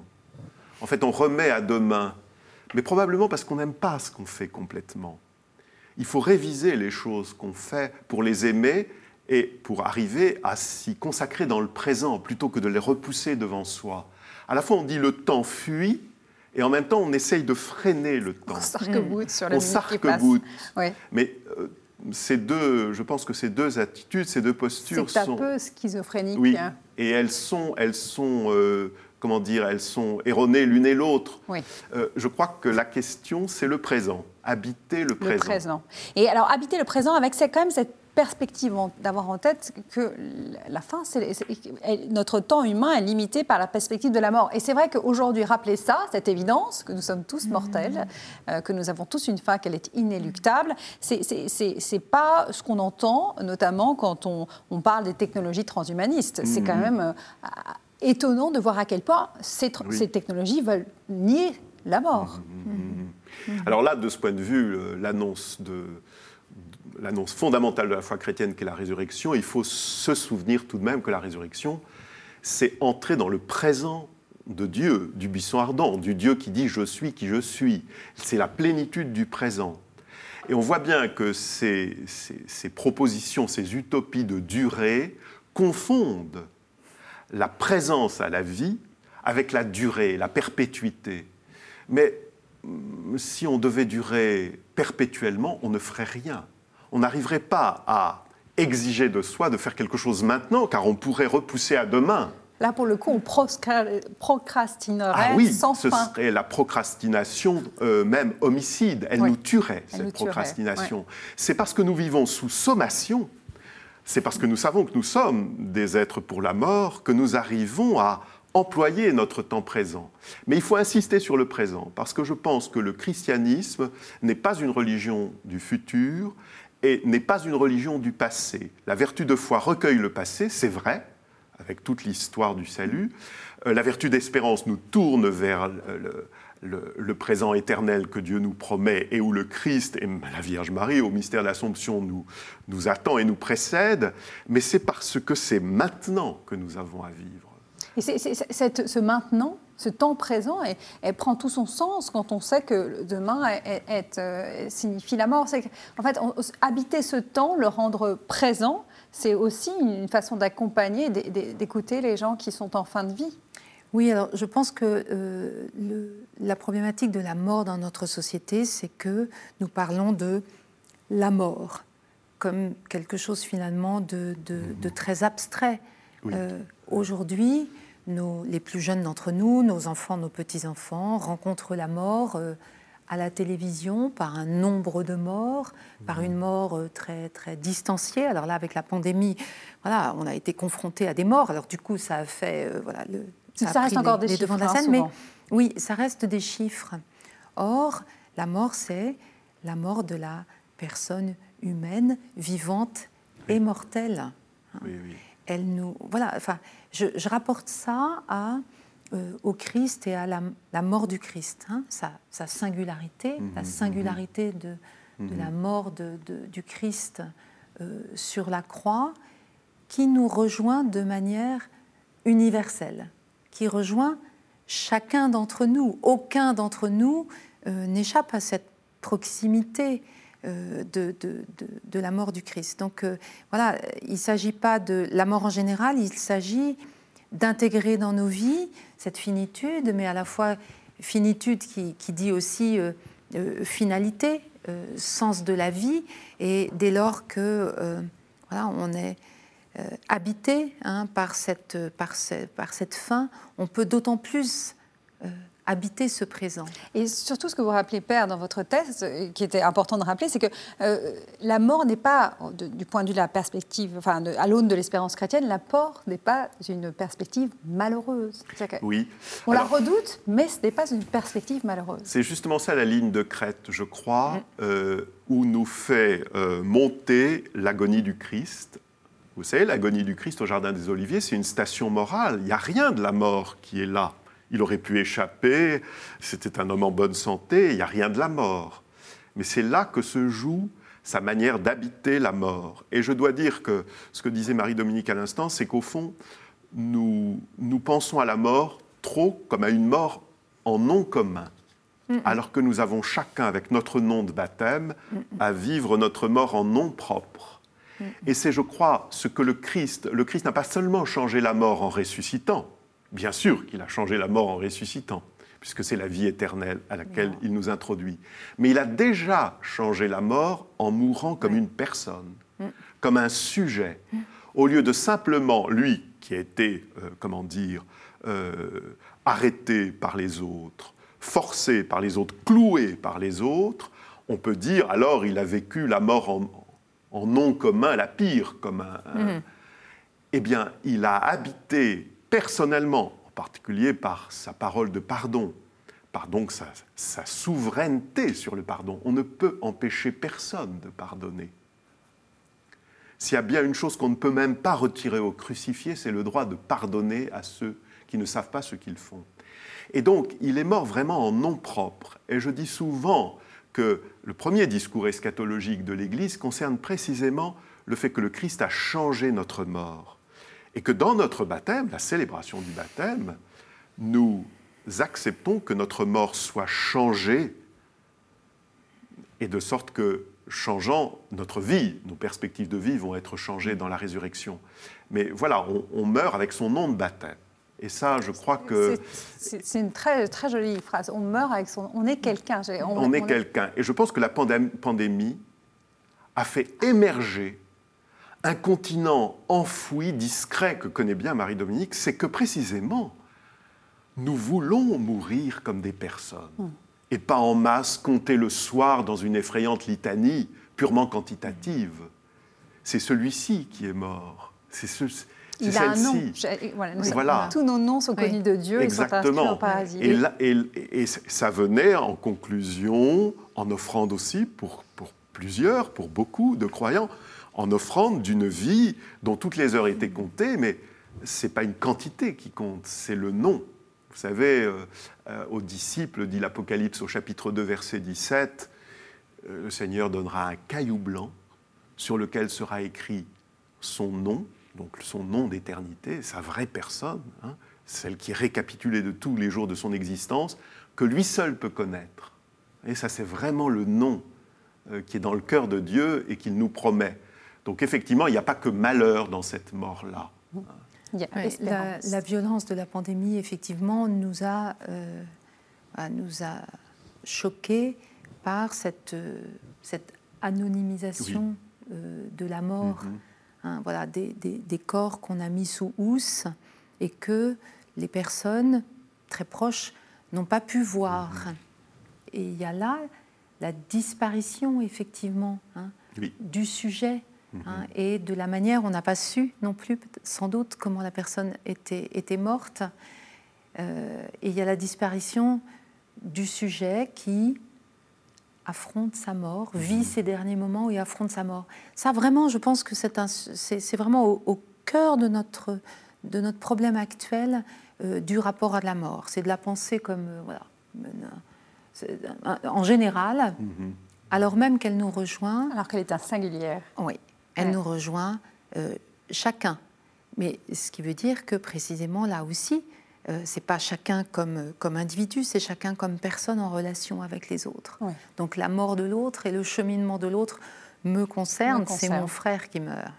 B: En fait, on remet à demain, mais probablement parce qu'on n'aime pas ce qu'on fait complètement. Il faut réviser les choses qu'on fait pour les aimer et pour arriver à s'y consacrer dans le présent plutôt que de les repousser devant soi. À la fois, on dit le temps fuit, et en même temps, on essaye de freiner le temps. On
A: s'arc-boute sur la
B: On s'arc-boute. Mais euh, ces deux, je pense que ces deux attitudes, ces deux postures
A: sont... C'est un peu schizophrénique.
B: Oui, hein. et elles sont, elles sont euh, comment dire, elles sont erronées l'une et l'autre. Oui. Euh, je crois que la question, c'est le présent, habiter le présent. Le
A: présent. Et alors, habiter le présent avec quand même cette perspective d'avoir en tête que la fin, c'est notre temps humain est limité par la perspective de la mort. Et c'est vrai qu'aujourd'hui, rappeler ça, cette évidence, que nous sommes tous mortels, mmh. euh, que nous avons tous une fin, qu'elle est inéluctable, c'est pas ce qu'on entend, notamment quand on, on, parle des technologies transhumanistes. C'est quand mmh. même euh, étonnant de voir à quel point ces, ces technologies veulent nier la mort.
B: Mmh. Alors là, de ce point de vue, l'annonce de l'annonce fondamentale de la foi chrétienne qu'est la résurrection, il faut se souvenir tout de même que la résurrection, c'est entrer dans le présent de Dieu, du buisson ardent, du Dieu qui dit je suis qui je suis. C'est la plénitude du présent. Et on voit bien que ces, ces, propositions, ces utopies de durée confondent la présence à la vie avec la durée, la perpétuité. Mais mm, si on devait durer perpétuellement, on ne ferait rien on n'arriverait pas à exiger de soi de faire quelque chose maintenant, car on pourrait repousser à demain.
A: Là, pour le coup, on procrastinerait ah
B: oui,
A: sans
B: ce serait la procrastination euh, même homicide. Elle nous tuerait, cette procrastination. C'est parce que nous vivons sous sommation, c'est parce que nous savons que nous sommes des êtres pour la mort, que nous arrivons à employer notre temps présent. Mais il faut insister sur le présent, parce que je pense que le christianisme n'est pas une religion du futur, et n'est pas une religion du passé. La vertu de foi recueille le passé, c'est vrai, avec toute l'histoire du salut. Euh, la vertu d'espérance nous tourne vers le, présent éternel que Dieu nous promet et où le Christ et la Vierge Marie au mystère de l'Assomption nous, nous attend et nous précède. Mais c'est parce que c'est maintenant que nous avons à vivre.
A: Et c'est, ce maintenant, ce temps présent, elle, prend tout son sens quand on sait que demain euh, signifie la mort. En fait, habiter ce temps, le rendre présent, c'est aussi une façon d'accompagner, d'écouter les gens qui sont en fin de vie.
C: Oui, alors je pense que euh, la problématique de la mort dans notre société, c'est que nous parlons de la mort comme quelque chose finalement de, très abstrait. Euh, aujourd'hui, les plus jeunes d'entre nous, nos enfants, nos petits-enfants, rencontrent la mort euh, à la télévision par un nombre de morts, par une mort euh, très, très distanciée. Alors là, avec la pandémie, voilà, on a été confronté à des morts. Alors du coup, ça a fait...
A: Euh, voilà, le, ça, reste encore des chiffres, de la hein, scène, mais
C: oui, ça reste des chiffres. Or, la mort, c'est la mort de la personne humaine, vivante et mortelle. Oui, oui. Elle nous... Voilà, enfin je, rapporte ça à, euh, au Christ et à la, mort du Christ, hein, sa, singularité, la singularité de, de la mort de, du Christ euh, sur la croix, qui nous rejoint de manière universelle, qui rejoint chacun d'entre nous. Aucun d'entre nous euh, n'échappe à cette proximité de, de, la mort du Christ. Donc voilà, il ne s'agit pas de la mort en général, il s'agit d'intégrer dans nos vies cette finitude, mais à la fois finitude qui, dit aussi euh, euh, finalité, euh, sens de la vie, et dès lors que voilà, on est habité hein, par, cette, par, par, cette fin, on peut d'autant plus habiter ce présent.
A: Et surtout, ce que vous rappelez, Père, dans votre thèse, euh, qui était important de rappeler, c'est que euh, la mort n'est pas, du point de vue de la perspective, enfin, à l'aune de l'espérance chrétienne, la mort n'est pas une perspective malheureuse.
B: Oui.
A: On la redoute, mais ce n'est pas une perspective malheureuse.
B: C'est justement ça la ligne de crête, je crois, mm. euh, où nous fait monter l'agonie du Christ Vous savez, l'agonie du Christ au Jardin des Oliviers, c'est une station morale. Il n'y a rien de la mort qui est là. Il aurait pu échapper, c'était un homme en bonne santé, il n'y a rien de la mort. Mais c'est là que se joue sa manière d'habiter la mort. Et je dois dire que ce que disait Marie-Dominique à l'instant, c'est qu'au fond, nous, nous pensons à la mort trop comme à une mort en nom commun, alors que nous avons chacun, avec notre nom de baptême, à vivre notre mort en nom propre. Et c'est, je crois, ce que le Christ, le Christ n'a pas seulement changé la mort en ressuscitant, bien sûr qu'il a changé la mort en ressuscitant, puisque c'est la vie éternelle à laquelle il nous introduit, mais il a déjà changé la mort en mourant comme une personne, mm. comme un sujet, mm. au lieu de simplement, lui, qui a été, euh, comment dire, euh, arrêté par les autres, forcé par les autres, cloué par les autres, on peut dire alors il a vécu la mort en, en nom commun, la pire comme un. Mhm. Eh bien, il a habité personnellement, en particulier par sa parole de pardon, par donc sa, souveraineté sur le pardon. On ne peut empêcher personne de pardonner. S'il y a bien une chose qu'on ne peut même pas retirer au crucifié, c'est le droit de pardonner à ceux qui ne savent pas ce qu'ils font. Et donc, il est mort vraiment en nom propre. Et je dis souvent que le premier discours eschatologique de l'Église concerne précisément le fait que le Christ a changé notre mort. Et que dans notre baptême, la célébration du baptême, nous acceptons que notre mort soit changée, et de sorte que, changeant notre vie, nos perspectives de vie vont être changées dans la résurrection. Mais voilà, on meurt avec son nom de baptême. Et ça, je crois que...
A: C'est une très, très jolie phrase. On meurt avec son... On est quelqu'un.
B: On, est quelqu'un. Et je pense que la pandémie a fait émerger un continent enfoui, discret, que connaît bien Marie-Dominique, c'est que précisément, nous voulons mourir comme des personnes. Hmm. Et pas en masse compter le soir dans une effrayante litanie purement quantitative. C'est celui-ci qui est mort. C'est ce,
A: il a un nom. Voilà, Tous nos noms sont connus de Dieu
B: Exactement. et, et, et, ça venait en conclusion, en offrande aussi pour, pour plusieurs, pour beaucoup de croyants, en offrande d'une vie dont toutes les heures étaient comptées, mais ce n'est pas une quantité qui compte, c'est le nom. Vous savez, euh, euh, aux disciples, dit l'Apocalypse au chapitre 2, verset 17, euh, le Seigneur donnera un caillou blanc sur lequel sera écrit son nom donc son nom d'éternité, sa vraie personne, hein, celle qui est récapitulée de tous les jours de son existence, que lui seul peut connaître. Et ça, c'est vraiment le nom qui est dans le cœur de Dieu et qu'il nous promet. Donc effectivement, il n'y a pas que malheur dans cette mort-là.
C: la, violence de la pandémie, effectivement, nous a, euh, nous a choqués par cette, euh, cette anonymisation de la mort. Mm-hmm. Hein, voilà, des, corps qu'on a mis sous housse et que les personnes très proches n'ont pas pu voir. Et il y a là la disparition, effectivement, hein, du sujet mhm. hein, et de la manière, on n'a pas su non plus, sans doute, comment la personne était, était morte. Euh, et il y a la disparition du sujet qui affronte sa mort, vit ses derniers moments et affronte sa mort. Ça, vraiment, je pense que c'est vraiment au, cœur de notre, de notre problème actuel euh, du rapport à la mort. C'est de la pensée comme, euh, voilà, en général, mm-hmm. alors même qu'elle nous rejoint.
A: Alors qu'elle est un singulière.
C: Oui, elle nous rejoint euh, chacun. Mais ce qui veut dire que précisément là aussi, euh, c'est pas chacun comme, comme individu, c'est chacun comme personne en relation avec les autres. Donc la mort de l'autre et le cheminement de l'autre me concernent, c'est mon frère qui meurt.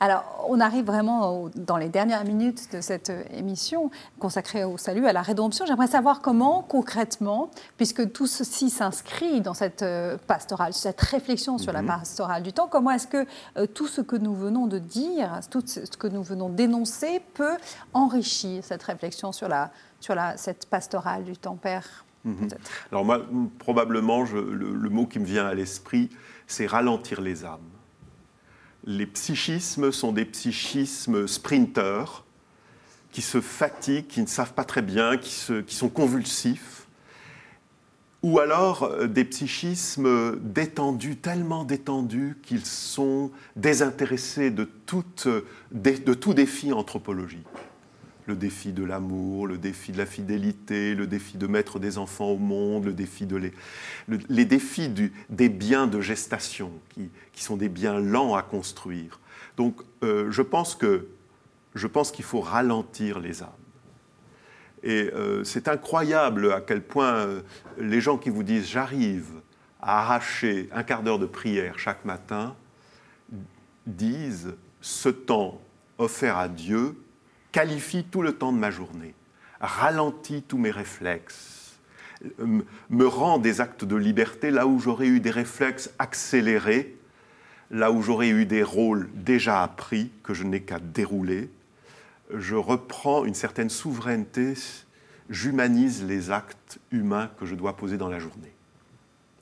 A: Alors, on arrive vraiment dans les dernières minutes de cette émission consacrée au salut, à la rédemption. J'aimerais savoir comment, concrètement, puisque tout ceci s'inscrit dans cette euh, pastorale, cette réflexion sur la mhm. pastorale du temps, comment est-ce que euh, tout ce que nous venons de dire, tout ce que nous venons d'énoncer peut enrichir cette réflexion sur, la, sur la, cette pastorale du temps, Père
B: mhm. Alors moi, probablement, le mot qui me vient à l'esprit, c'est ralentir les âmes les psychismes sont des psychismes sprinteurs qui se fatiguent, qui ne savent pas très bien, qui, sont convulsifs. ou alors euh, des psychismes détendus, tellement détendus qu'ils sont désintéressés de, de tout défi anthropologique. Le défi de l'amour, le défi de la fidélité, le défi de mettre des enfants au monde, le défi de les, les défis du, des biens de gestation, qui, qui, sont des biens lents à construire. Donc euh, je pense que je pense qu'il faut ralentir les âmes. Et euh, c'est incroyable à quel point euh, les gens qui vous disent j'arrive à arracher un quart d'heure de prière chaque matin disent ce temps offert à Dieu qualifie tout le temps de ma journée, ralentit tous mes réflexes, me rend des actes de liberté là où j'aurais eu des réflexes accélérés, là où j'aurais eu des rôles déjà appris que je n'ai qu'à dérouler je reprends une certaine souveraineté, j'humanise les actes humains que je dois poser dans la journée.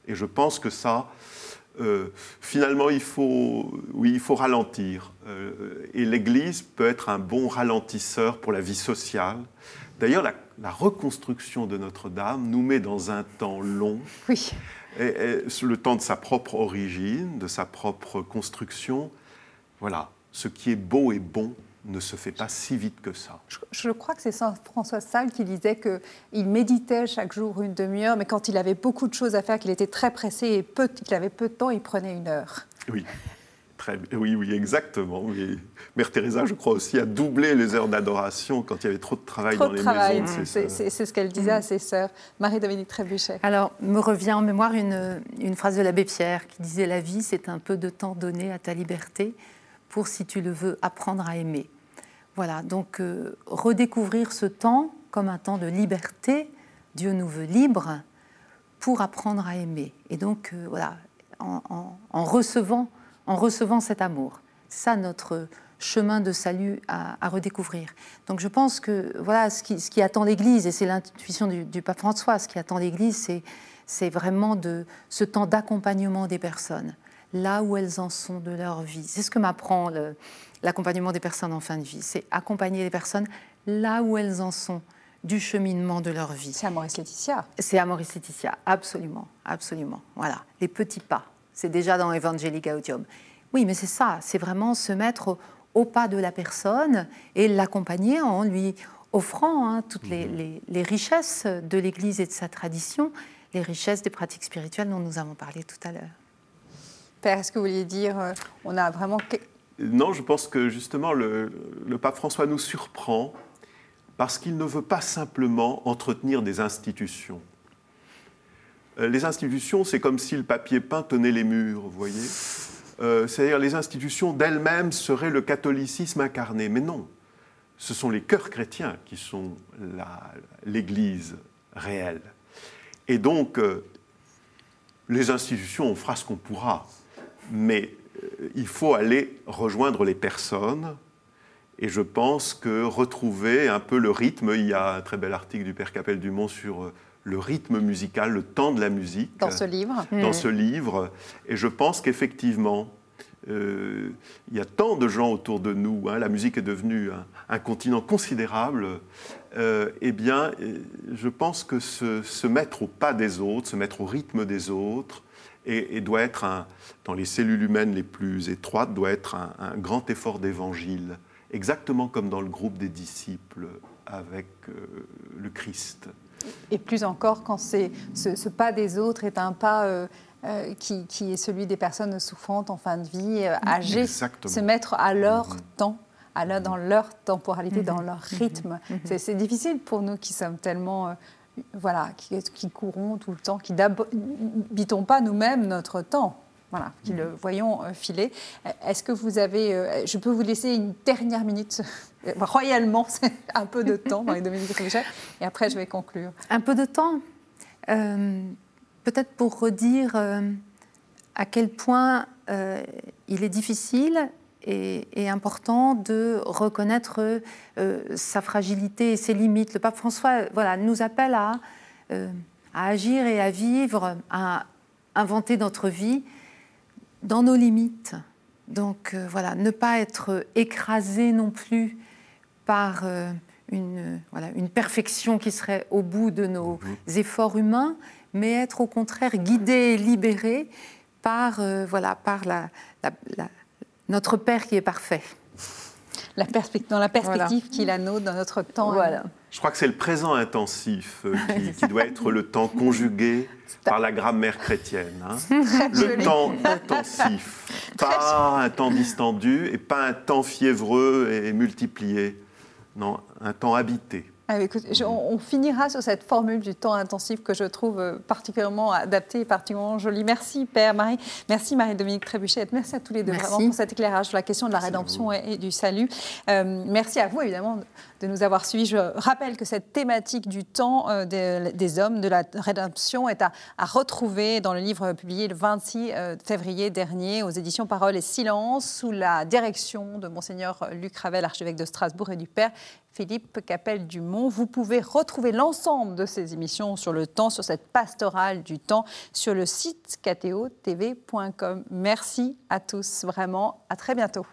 B: Et je pense que ça, euh, finalement, il faut, oui, il faut ralentir. Euh, et l'Église peut être un bon ralentisseur pour la vie sociale. D'ailleurs, la, reconstruction de Notre-Dame nous met dans un temps long.
A: Oui.
B: Et, le temps de sa propre origine, de sa propre construction. Voilà, ce qui est beau et bon ne se fait pas si vite que ça.
A: Je, crois que c'est Saint François Sales qui disait qu'il méditait chaque jour une demi-heure, mais quand il avait beaucoup de choses à faire, qu'il était très pressé et qu'il avait peu de temps, il prenait une heure.
B: Oui. Très, oui, oui, exactement. Mère Teresa, je crois aussi, a doublé les heures d'adoration quand il y avait trop de travail dans les
A: travail. maisons. C'est ce qu'elle disait à ses sœurs. Marie-Dominique Trébuchet.
C: Alors, me revient en mémoire une, une phrase de l'abbé Pierre qui disait La vie, c'est un peu de temps donné à ta liberté pour, si tu le veux, apprendre à aimer. Voilà, donc euh, redécouvrir ce temps comme un temps de liberté, Dieu nous veut libres pour apprendre à aimer. Et donc, euh, voilà, en, recevant, en recevant cet amour. Ça notre chemin de salut à, redécouvrir. Donc je pense que voilà ce qui, attend l'Église, et c'est l'intuition du, du, pape François, ce qui attend l'Église, c'est vraiment de, ce temps d'accompagnement des personnes, là où elles en sont de leur vie. C'est ce que m'apprend le, l'accompagnement des personnes en fin de vie. C'est accompagner les personnes là où elles en sont du cheminement de leur vie.
A: C'est Amoris Laetitia.
C: C'est Amoris Laetitia, absolument, absolument. Voilà, les petits pas. C'est déjà dans Evangelii Gaudium. Oui, mais c'est ça, c'est vraiment se mettre au, pas de la personne et l'accompagner en lui offrant hein, toutes les, les, richesses de l'Église et de sa tradition, les richesses des pratiques spirituelles dont nous avons parlé tout à l'heure.
A: Père, est-ce que vous vouliez dire, euh, on a vraiment
B: non, je pense que justement le, pape François nous surprend parce qu'il ne veut pas simplement entretenir des institutions. Euh, les institutions, c'est comme si le papier peint tenait les murs, vous voyez euh, C'est-à-dire les institutions d'elles-mêmes seraient le catholicisme incarné. Mais non, ce sont les cœurs chrétiens qui sont l'Église réelle. Et donc, euh, les institutions, on fera ce qu'on pourra. Mais il faut aller rejoindre les personnes. Et je pense que retrouver un peu le rythme, il y a un très bel article du Père Capel Dumont sur euh, le rythme musical, le temps de la musique.
A: Dans ce livre.
B: Dans ce livre. Et je pense qu'effectivement, euh, il y a tant de gens autour de nous, hein, la musique est devenue un, continent considérable, euh, eh bien, je pense que se, mettre au pas des autres, se mettre au rythme des autres, et, doit être, un, dans les cellules humaines les plus étroites, doit être un, grand effort d'évangile, exactement comme dans le groupe des disciples avec euh, le Christ.
A: Et plus encore quand ce, ce, pas des autres est un pas euh, euh, qui, qui, est celui des personnes souffrantes en fin de vie, âgées, se mettre à leur mm-hmm. temps à dans leur temporalité, dans mm-hmm. leur rythme. Mm-hmm. C'est difficile pour nous qui sommes tellement voilà, qui, qui, courons tout le temps, qui n'habitons pas nous-mêmes notre temps. Voilà, qui le voyons euh, filer. Est-ce que vous avez. Euh, je peux vous laisser une dernière minute, royalement, c'est un peu de temps, Marie-Dominique Richet, et après je vais conclure.
C: Un peu de temps euh, Peut-être pour redire à quel point il est difficile est, important de reconnaître euh, sa fragilité et ses limites. Le pape François voilà, nous appelle à, euh, à agir et à vivre, à inventer notre vie dans nos limites. Donc euh, voilà, ne pas être écrasé non plus par une, voilà, une perfection qui serait au bout de nos mhm. efforts humains, mais être au contraire guidé et libéré par, euh, voilà, par la, notre Père qui est parfait.
A: La dans la perspective qu'il a nôtre dans notre temps.
C: Voilà.
B: Je crois que c'est le présent intensif euh, qui, doit être le temps conjugué par la grammaire chrétienne. Hein. Le temps intensif, pas un temps distendu et pas un temps fiévreux et multiplié. Non, un temps habité.
A: Ah, on, finira sur cette formule du temps intensif que je trouve euh, particulièrement adaptée et particulièrement jolie. Merci Père Marie, merci Marie-Dominique Trébuchet, merci à tous les deux vraiment pour cet éclairage sur la question de la rédemption et, du salut. Euh, merci à vous évidemment de nous avoir suivis. Je rappelle que cette thématique du temps euh, des, hommes, de la rédemption, est à, retrouver dans le livre publié le 26 euh, février dernier aux éditions Parole et Silence, sous la direction de Monseigneur Luc Ravel, archevêque de Strasbourg, et du Père Philippe Capelle-Dumont. Vous pouvez retrouver l'ensemble de ces émissions sur le temps, sur cette pastorale du temps, sur le site kto.tv.com. Merci à tous, vraiment. À très bientôt.